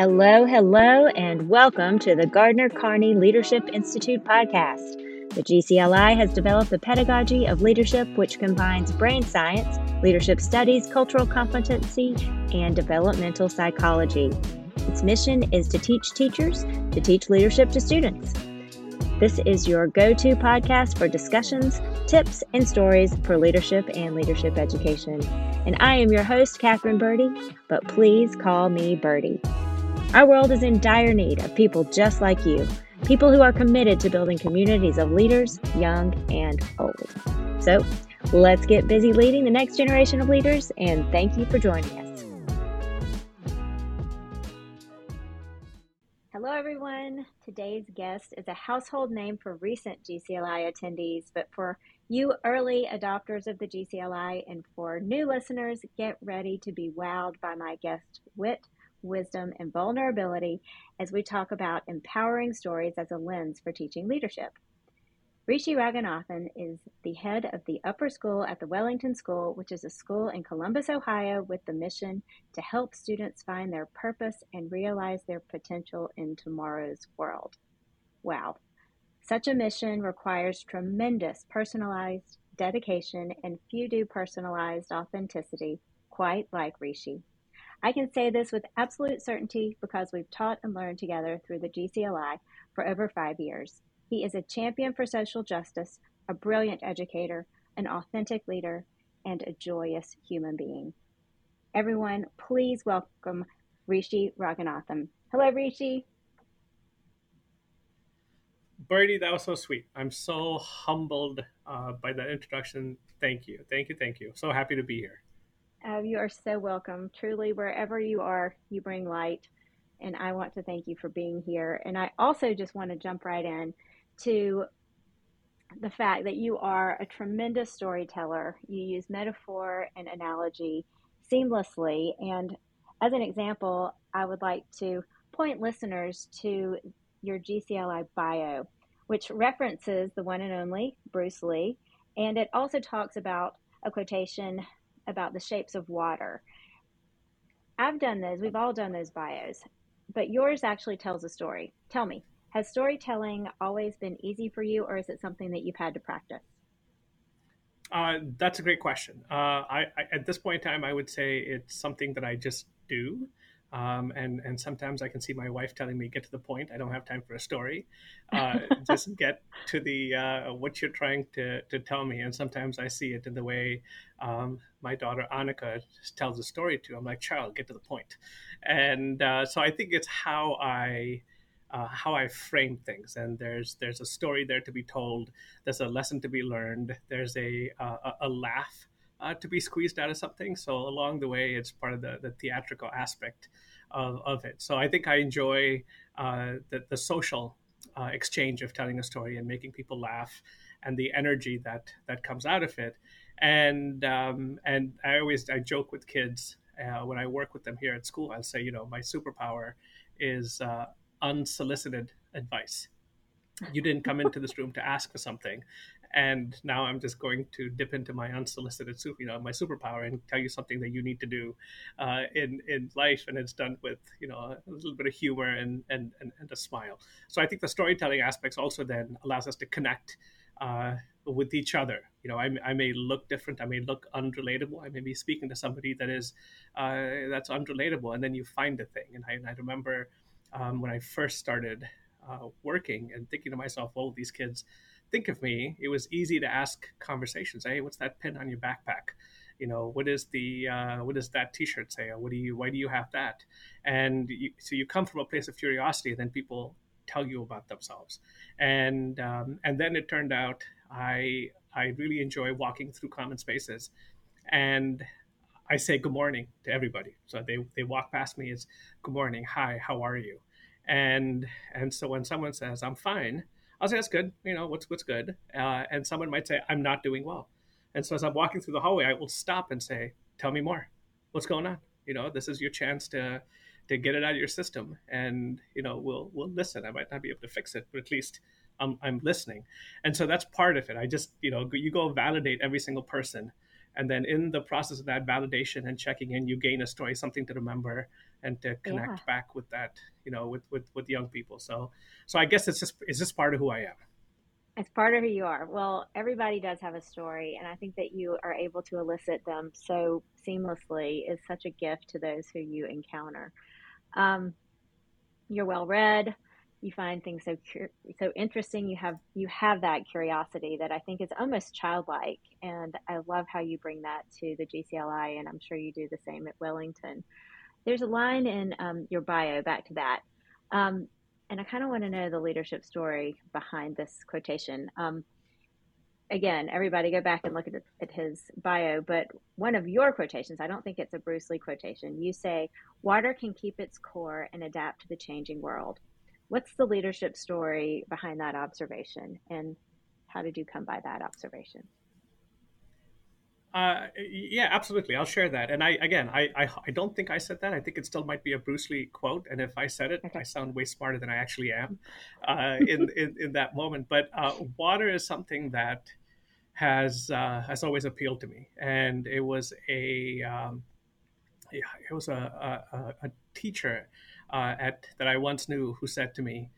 Hello, hello, and welcome to the Gardner Carney Leadership Institute podcast. The GCLI has developed a pedagogy of leadership which combines brain science, leadership studies, cultural competency, and developmental psychology. Its mission is to teach teachers to teach leadership to students. This is your go to podcast for discussions, tips, and stories for leadership and leadership education. And I am your host, Catherine Birdie, but please call me Birdie. Our world is in dire need of people just like you, people who are committed to building communities of leaders, young and old. So let's get busy leading the next generation of leaders, and thank you for joining us. Hello, everyone. Today's guest is a household name for recent GCLI attendees, but for you early adopters of the GCLI and for new listeners, get ready to be wowed by my guest wit, wisdom, and vulnerability as we talk about empowering stories as a lens for teaching leadership. Rishi Raghunathan is the head of the upper school at the Wellington School, which is a school in Columbus, Ohio, with the mission to help students find their purpose and realize their potential in tomorrow's world. Wow. Such a mission requires tremendous personalized dedication, and few do personalized authenticity quite like Rishi. I can say this with absolute certainty because we've taught and learned together through the GCLI for over five years. He is a champion for social justice, a brilliant educator, an authentic leader, and a joyous human being. Everyone, please welcome Rishi Raghunathan. Hello, Rishi. Birdie, that was so sweet. I'm so humbled uh, by that introduction. Thank you. Thank you. Thank you. So happy to be here. Uh, you are so welcome. Truly, wherever you are, you bring light. And I want to thank you for being here. And I also just want to jump right in to the fact that you are a tremendous storyteller. You use metaphor and analogy seamlessly. And as an example, I would like to point listeners to your GCLI bio, which references the one and only Bruce Lee. And it also talks about a quotation about the shapes of water. I've done those, we've all done those bios, but yours actually tells a story. Tell me, has storytelling always been easy for you, or is it something that you've had to practice? Uh, that's a great question. Uh, I, I, at this point in time, I would say it's something that I just do. Um, and and sometimes I can see my wife telling me, "Get to the point. I don't have time for a story. Uh, just get to the uh, what you're trying to to tell me." And sometimes I see it in the way um, my daughter Annika tells a story to. I'm like, "Child, get to the point." And uh, so I think it's how I uh, how I frame things. And there's there's a story there to be told. There's a lesson to be learned. There's a a, a laugh uh, to be squeezed out of something. So along the way, it's part of the, the theatrical aspect of, of it. So I think I enjoy uh, the, the social uh, exchange of telling a story and making people laugh, and the energy that that comes out of it. And um, and I always I joke with kids uh, when I work with them here at school. I'll say, you know, my superpower is uh, unsolicited advice. You didn't come into this room to ask for something, and now I'm just going to dip into my unsolicited, you know, my superpower and tell you something that you need to do uh, in in life, and it's done with you know a little bit of humor and and and, and a smile. So I think the storytelling aspects also then allows us to connect. Uh, with each other. You know, I, I, may look different. I may look unrelatable. I may be speaking to somebody that is uh, that's unrelatable, and then you find the thing. And I, and I remember um, when I first started uh, working and thinking to myself, "Oh, these kids think of me." It was easy to ask conversations. Hey, what's that pin on your backpack? You know, what is the uh, what does that T-shirt say? Or what do you? Why do you have that? And you, so you come from a place of curiosity, then people tell you about themselves. And um, and then it turned out I I really enjoy walking through common spaces, and I say good morning to everybody. So they, they walk past me, it's good morning, hi, how are you? And and so when someone says I'm fine, I'll say that's good. You know what's what's good. Uh, and someone might say I'm not doing well. And so as I'm walking through the hallway, I will stop and say, "Tell me more. What's going on? You know, this is your chance to to get it out of your system, and you know we'll we'll listen. I might not be able to fix it, but at least I'm I'm listening. And so that's part of it. I just you know you go validate every single person and then in the process of that validation and checking in you gain a story something to remember and to connect yeah. back with that you know with, with with young people. So so i guess it's just it's just part of who i am. It's part of who you are. Well everybody does have a story and i think that you are able to elicit them so seamlessly is such a gift to those who you encounter. Um, you're well read you find things so so interesting you have you have that curiosity that i think is almost childlike and i love how you bring that to the gcli and i'm sure you do the same at wellington. There's a line in um, your bio back to that um, and i kind of want to know the leadership story behind this quotation. Um, again everybody go back and look at, at his bio but one of your quotations i don't think it's a bruce lee quotation you say water can keep its core and adapt to the changing world what's the leadership story behind that observation and how did you come by that observation uh, yeah, absolutely. I'll share that. And I, again, I, I, I, don't think I said that. I think it still might be a Bruce Lee quote. And if I said it, okay. I sound way smarter than I actually am uh, in, in, in, that moment. But uh, water is something that has uh, has always appealed to me. And it was a um, yeah, it was a, a, a teacher uh, at that I once knew who said to me,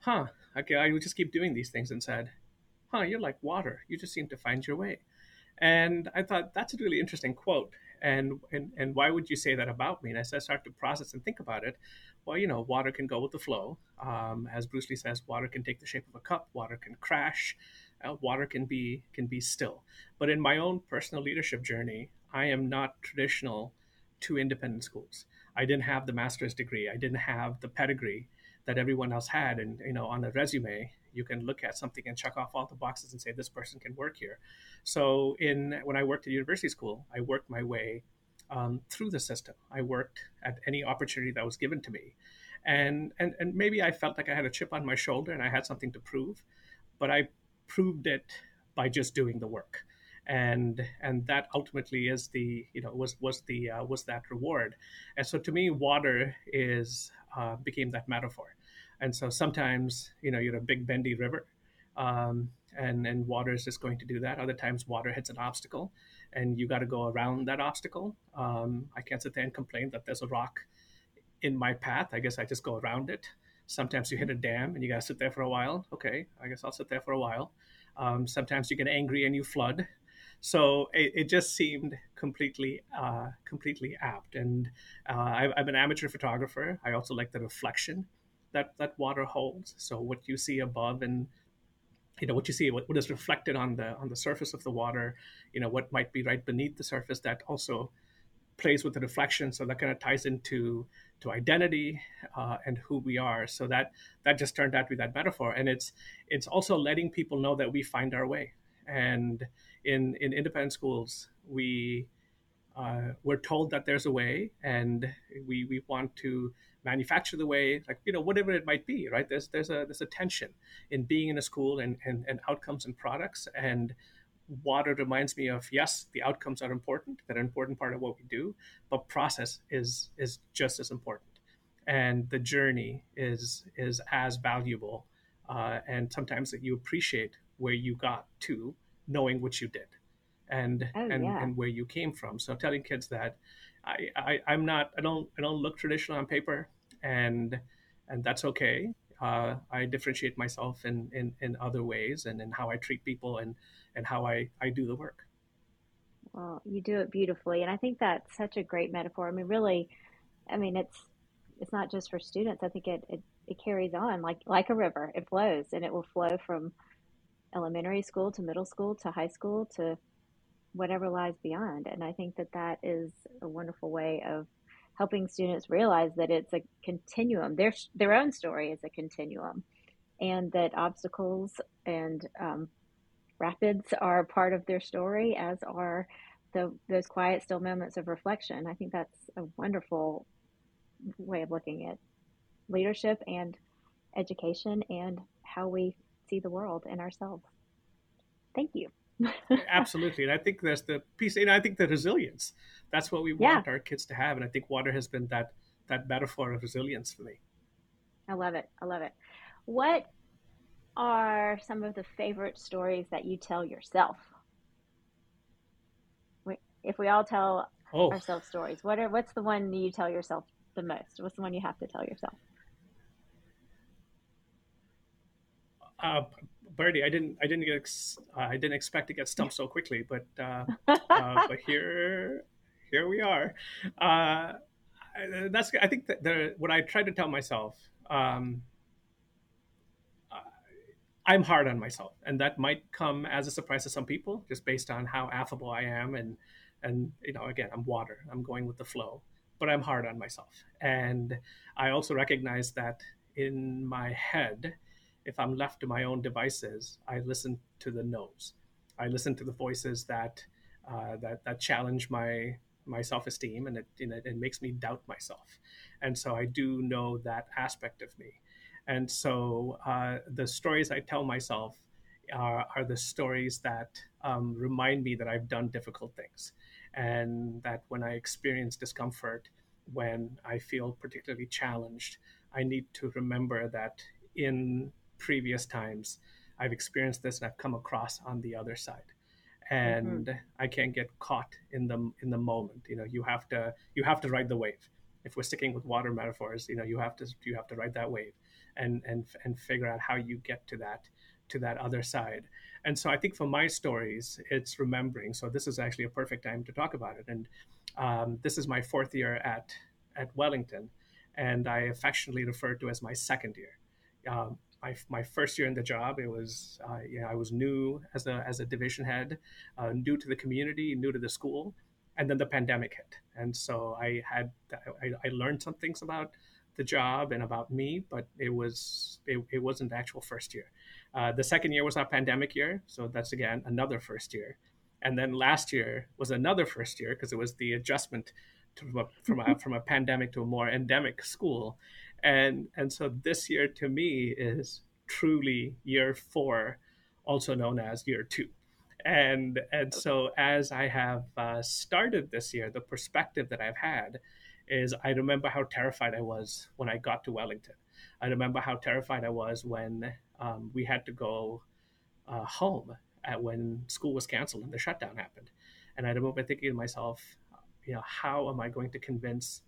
"Huh, okay, I would just keep doing these things," and said, "Huh, you're like water. You just seem to find your way." And I thought that's a really interesting quote. And, and and why would you say that about me? And as I start to process and think about it, well, you know, water can go with the flow. Um, as Bruce Lee says, water can take the shape of a cup. Water can crash. Uh, water can be can be still. But in my own personal leadership journey, I am not traditional to independent schools. I didn't have the master's degree. I didn't have the pedigree that everyone else had. And you know, on a resume, you can look at something and check off all the boxes and say this person can work here. So in when I worked at university school, I worked my way um, through the system. I worked at any opportunity that was given to me, and and and maybe I felt like I had a chip on my shoulder and I had something to prove, but I proved it by just doing the work and and that ultimately is the you know was was the uh, was that reward. And so to me water is uh, became that metaphor. And so sometimes you know you're a big bendy river um, and and water is just going to do that. Other times water hits an obstacle and you got to go around that obstacle. Um, i can't sit there and complain that there's a rock in my path. I guess i just go around it. Sometimes you hit a dam and you got to sit there for a while. Okay i guess i'll sit there for a while. Um, sometimes you get angry and you flood so it, it just seemed completely, uh, completely apt. And uh, I, I'm an amateur photographer. I also like the reflection that that water holds. So what you see above and you know what you see what, what is reflected on the on the surface of the water you know what might be right beneath the surface that also plays with the reflection so that kind of ties into to identity uh, and who we are so that that just turned out to be that metaphor and it's it's also letting people know that we find our way and in in independent schools, we uh, we're told that there's a way, and we we want to manufacture the way, like you know whatever it might be, right? There's there's a there's a tension in being in a school and and, and outcomes and products and water reminds me of yes the outcomes are important they're an important part of what we do but process is is just as important and the journey is is as valuable uh, and sometimes that you appreciate where you got to knowing what you did and oh, and, yeah. and where you came from. So telling kids that I, I I'm not I don't I don't look traditional on paper and and that's okay. Uh, I differentiate myself in, in, in other ways and in how I treat people and, and how I, I do the work. Well, you do it beautifully. And I think that's such a great metaphor. I mean, really, I mean, it's, it's not just for students. I think it, it, it carries on like, like a river, it flows and it will flow from elementary school to middle school to high school to whatever lies beyond. And I think that that is a wonderful way of helping students realize that it's a continuum. Their their own story is a continuum, and that obstacles and um, rapids are part of their story, as are the those quiet, still moments of reflection. I think that's a wonderful way of looking at leadership and education and how we see the world and ourselves. Thank you. Absolutely. And I think there's the piece, and I think the resilience. That's what we yeah. want our kids to have. And I think water has been that that metaphor of resilience for me. I love it. I love it. What are some of the favorite stories that you tell yourself? If we all tell oh. ourselves stories, what are what's the one you tell yourself the most? What's the one you have to tell yourself? Uh, Birdie, I didn't, I didn't get, ex- uh, I didn't expect to get stumped so quickly, but, uh, uh but here, here we are. Uh, that's, I think that the, what I try to tell myself, um, I'm hard on myself, and that might come as a surprise to some people, just based on how affable I am, and and you know, again, I'm water. I'm going with the flow, but I'm hard on myself, and I also recognize that in my head, if I'm left to my own devices, I listen to the no's. I listen to the voices that uh, that that challenge my my self esteem, and it, you know, it makes me doubt myself. And so I do know that aspect of me. And so uh, the stories I tell myself are, are the stories that um, remind me that I've done difficult things, and that when I experience discomfort, when I feel particularly challenged, I need to remember that in previous times I've experienced this and I've come across on the other side and mm-hmm. I can't get caught in the in the moment. You know, you have to you have to ride the wave. If we're sticking with water metaphors, you know, you have to you have to ride that wave, and and and figure out how you get to that to that other side. And so I think for my stories, it's remembering. So this is actually a perfect time to talk about it. And um, this is my fourth year at at Wellington, and I affectionately refer to as my second year. Um, my, my first year in the job, it was uh, yeah, I was new as a as a division head, uh, new to the community, new to the school, and then the pandemic hit, and so I had I, I learned some things about the job and about me, but it was it, it wasn't the actual first year. Uh, the second year was our pandemic year, so that's again another first year, and then last year was another first year because it was the adjustment to, from a, from a, from a pandemic to a more endemic school and and so this year to me is truly year four also known as year two. And and so as i have uh, started this year the perspective that i've had is i remember how terrified i was when i got to wellington. I remember how terrified i was when um, we had to go uh, home at when school was canceled and the shutdown happened. And i remember thinking to myself you know how am i going to convince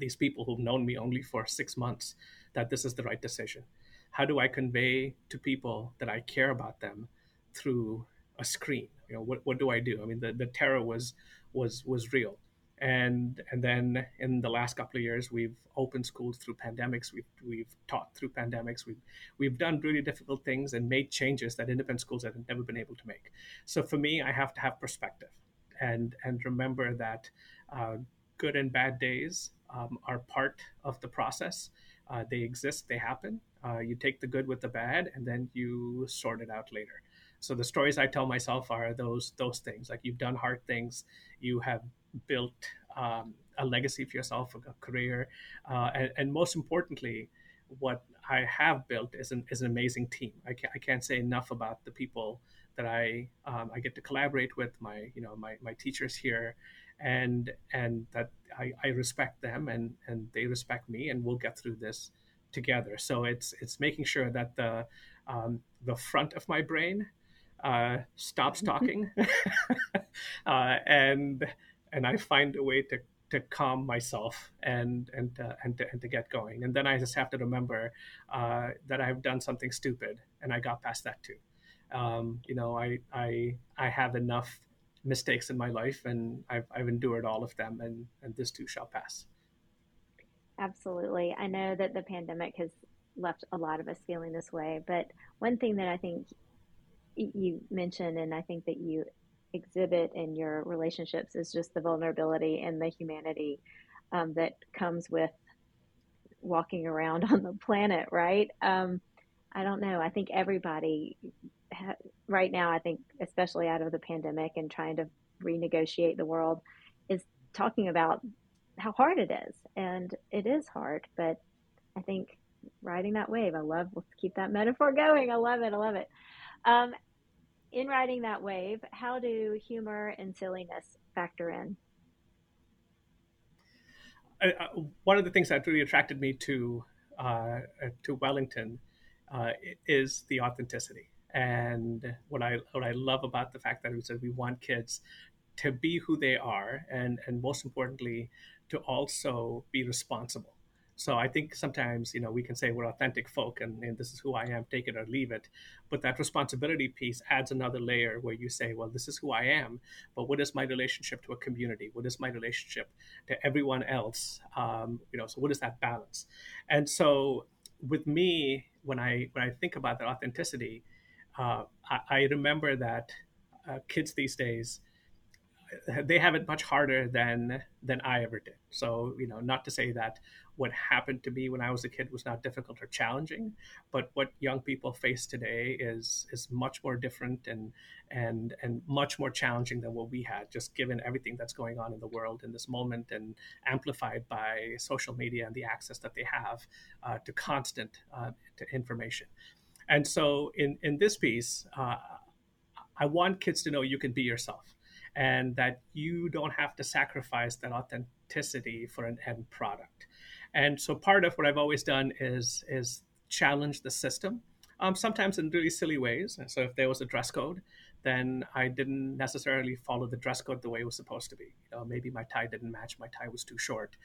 these people who've known me only for six months that this is the right decision? How do I convey to people that I care about them through a screen? You know, what, what do I do? I mean, the, the terror was was was real. And and then in the last couple of years, we've opened schools through pandemics. We've we've taught through pandemics. We've we've done really difficult things and made changes that independent schools have never been able to make. So for me, I have to have perspective, and and remember that uh, good and bad days um, are part of the process. Uh, they exist, they happen. Uh, you take the good with the bad, and then you sort it out later. So the stories I tell myself are those those things. Like you've done hard things, you have built um, a legacy for yourself, a career, uh, and, and, most importantly, what I have built is an is an amazing team. I can't, I can't say enough about the people that I um, I get to collaborate with. My you know my my teachers here, and and that I, I respect them and and they respect me and we'll get through this together. So it's it's making sure that the um, the front of my brain uh, stops talking uh, and and I find a way to to calm myself and and uh, and, to, and to get going. And then I just have to remember uh, that I've done something stupid and I got past that too. Um, you know I I I have enough mistakes in my life, and I've, I've endured all of them, and, and this too shall pass. Absolutely. I know that the pandemic has left a lot of us feeling this way, but one thing that I think you mentioned, and I think that you exhibit in your relationships, is just the vulnerability and the humanity um, that comes with walking around on the planet, right? Um, I don't know. I think everybody right now, I think, especially out of the pandemic and trying to renegotiate the world, is talking about how hard it is. And it is hard, but I think riding that wave, I love, let's keep that metaphor going. I love it. I love it. Um, in riding that wave, how do humor and silliness factor in? Uh, one of the things that really attracted me to uh, to Wellington uh, is the authenticity. And what I what I love about the fact that we said we want kids to be who they are, and and most importantly, to also be responsible. So I think sometimes, you know, we can say we're authentic folk and, and, this is who I am, take it or leave it. But that responsibility piece adds another layer where you say, well, this is who I am, but what is my relationship to a community? What is my relationship to everyone else? Um, you know, so what is that balance? And so with me, when I when I think about that authenticity, uh, I, I, remember that uh, kids these days they have it much harder than than I ever did. So you know, not to say that what happened to me when I was a kid was not difficult or challenging, but what young people face today is is much more different and and and much more challenging than what we had. Just given everything that's going on in the world in this moment, and amplified by social media and the access that they have uh, to constant uh, to information. And so, in in this piece, uh, I want kids to know you can be yourself and that you don't have to sacrifice that authenticity for an end product. And so part of what I've always done is is challenge the system, um, sometimes in really silly ways. So if there was a dress code, then I didn't necessarily follow the dress code the way it was supposed to be. You know, maybe my tie didn't match, my tie was too short,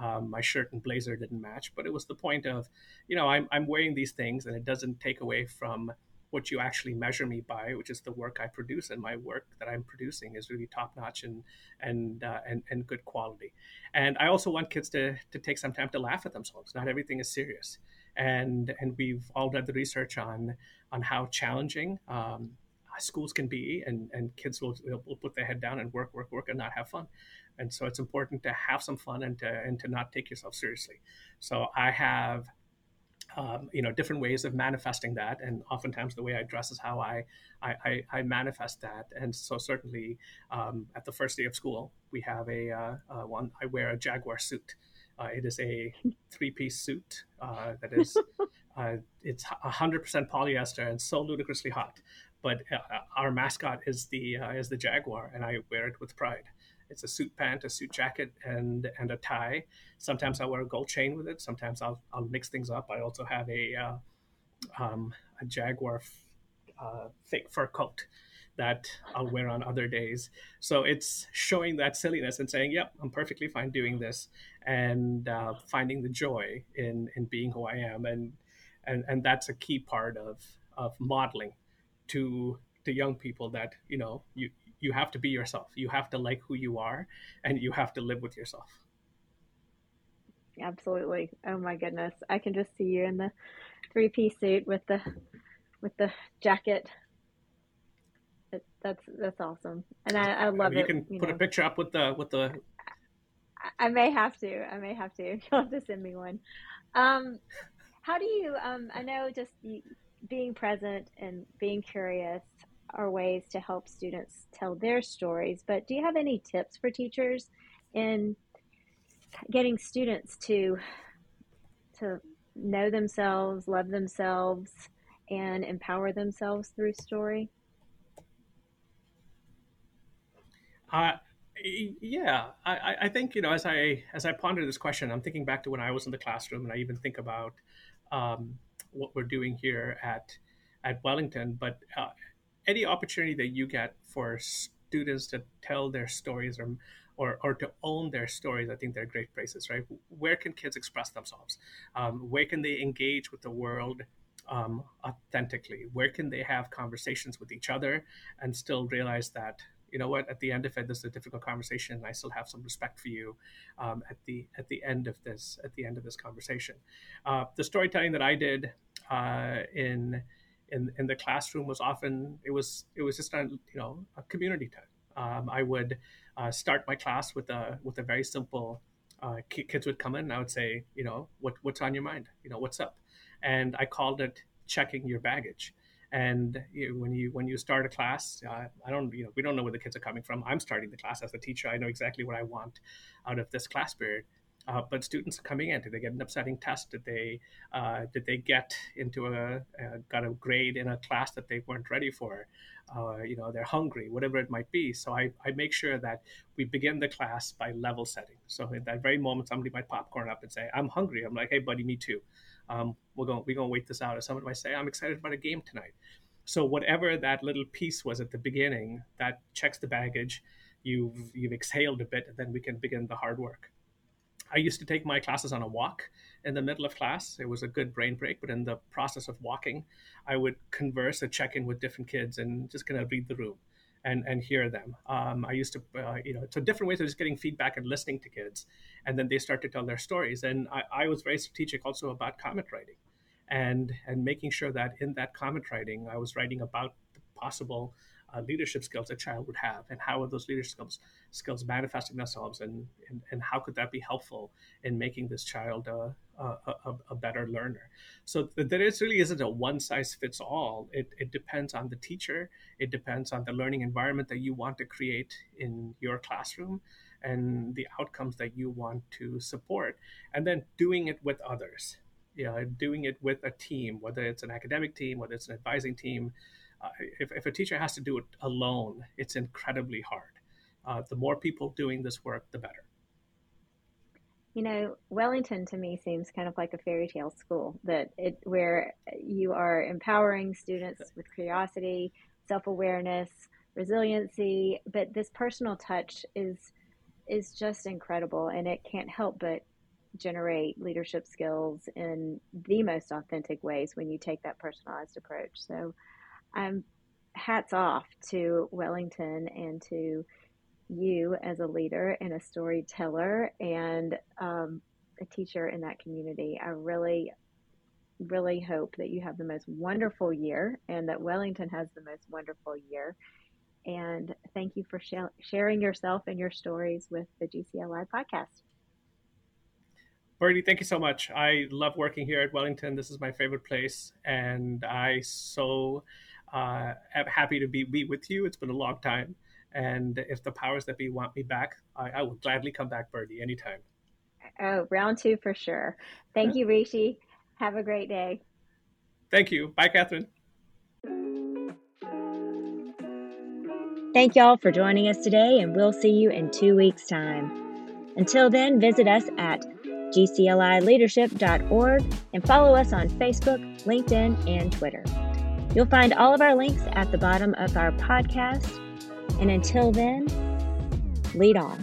um, my shirt and blazer didn't match. But it was the point of, you know, I'm, I'm wearing these things, and it doesn't take away from what you actually measure me by, which is the work I produce, and my work that I'm producing is really top notch and and, uh, and and good quality. And I also want kids to to take some time to laugh at themselves. Not everything is serious, and and we've all read the research on on how challenging. Um, schools can be and, and kids will, will put their head down and work work work and not have fun. And so it's important to have some fun and to and to not take yourself seriously. So i have um, you know different ways of manifesting that and oftentimes the way i dress is how i i, I, I manifest that. And so certainly um, at the first day of school we have a uh, uh, one i wear a jaguar suit. Uh, it is a three-piece suit uh, that is uh, it's 100% polyester and so ludicrously hot but uh, our mascot is the is the jaguar and i wear it with pride it's a suit pant, a suit jacket, and and a tie. Sometimes I'll wear a gold chain with it. Sometimes I'll I'll mix things up. I also have a uh, um, a Jaguar uh, fake fur coat that I'll wear on other days. So it's showing that silliness and saying, "Yep, I'm perfectly fine doing this," and uh, finding the joy in in being who I am, and and and that's a key part of of modeling to to young people that you know you you have to be yourself. You have to like who you are and you have to live with yourself. Absolutely. Oh my goodness. I can just see you in the three piece suit with the with the jacket. It, that's that's awesome. And I, I love you it. Can you can put know. a picture up with the with the I, I may have to. I may have to. You'll have to send me one. Um, how do you um, I know just being present and being curious are ways to help students tell their stories. But do you have any tips for teachers in getting students to to know themselves, love themselves, and empower themselves through story? Uh, yeah, I, I think you know as I as I ponder this question, I'm thinking back to when I was in the classroom, and I even think about um, what we're doing here at at Wellington. But uh, any opportunity that you get for students to tell their stories or or, or to own their stories, I think they're great places, right? Where can kids express themselves? Um, where can they engage with the world um, authentically? Where can they have conversations with each other and still realize that, you know what, at the end of it, this is a difficult conversation, and I still have some respect for you um, at the at the end of this at the end of this conversation. Uh, the storytelling that I did uh, in in, in the classroom was often it was it was just a you know a community time. Um, I would uh, start my class with a with a very simple. Uh, kids would come in and I would say, you know, what what's on your mind? You know, what's up? And I called it checking your baggage. And you know, when you when you start a class, uh, I don't you know we don't know where the kids are coming from. I'm starting the class as a teacher. I know exactly what I want out of this class period. Uh, but students are coming in, did they get an upsetting test? Did they uh, did they get into a got a grade in a class that they weren't ready for? Uh, you know, they're hungry, whatever it might be. So I, I make sure that we begin the class by level setting. So at that very moment, somebody might popcorn up and say, "I'm hungry." I'm like, "Hey, buddy, me too." Um, we're going we're going to wait this out. Or someone might say, "I'm excited about a game tonight." So whatever that little piece was at the beginning, that checks the baggage you've you've exhaled a bit, and then we can begin the hard work. I used to take my classes on a walk in the middle of class. It was a good brain break, but in the process of walking, I would converse and check in with different kids and just kind of read the room and and hear them. Um, I used to, uh, you know, so different ways of just getting feedback and listening to kids, and then they start to tell their stories. And I, I was very strategic also about comment writing, and and making sure that in that comment writing, I was writing about the possible uh, leadership skills a child would have and how are those leadership skills skills manifesting themselves and, and, and how could that be helpful in making this child a, a, a better learner? So there is really isn't a one size fits all. It, it depends on the teacher. It depends on the learning environment that you want to create in your classroom and the outcomes that you want to support. And then doing it with others. Know, doing it with a team whether it's an academic team whether it's an advising team if, if a teacher has to do it alone, it's incredibly hard. Uh, the more people doing this work, the better. You know, Wellington to me seems kind of like a fairy tale school that it where you are empowering students with curiosity, self-awareness, resiliency, but this personal touch is is just incredible and it can't help but generate leadership skills in the most authentic ways when you take that personalized approach. So I'm hats off to Wellington and to you as a leader and a storyteller and um, a teacher in that community. I really, really hope that you have the most wonderful year and that Wellington has the most wonderful year. And thank you for sh- sharing yourself and your stories with the GCLI podcast. Birdie, thank you so much. I love working here at Wellington. This is my favorite place, and I so uh, I'm happy to be, be with you. It's been a long time. And if the powers that be want me back, I, I will gladly come back, Birdie, anytime. Oh, round two for sure. Thank you, Rishi. Have a great day. Thank you. Bye, Catherine. Thank y'all for joining us today, and we'll see you in two weeks' time. Until then, visit us at gclileadership.org and follow us on Facebook, LinkedIn, and Twitter. You'll find all of our links at the bottom of our podcast. And until then, lead on.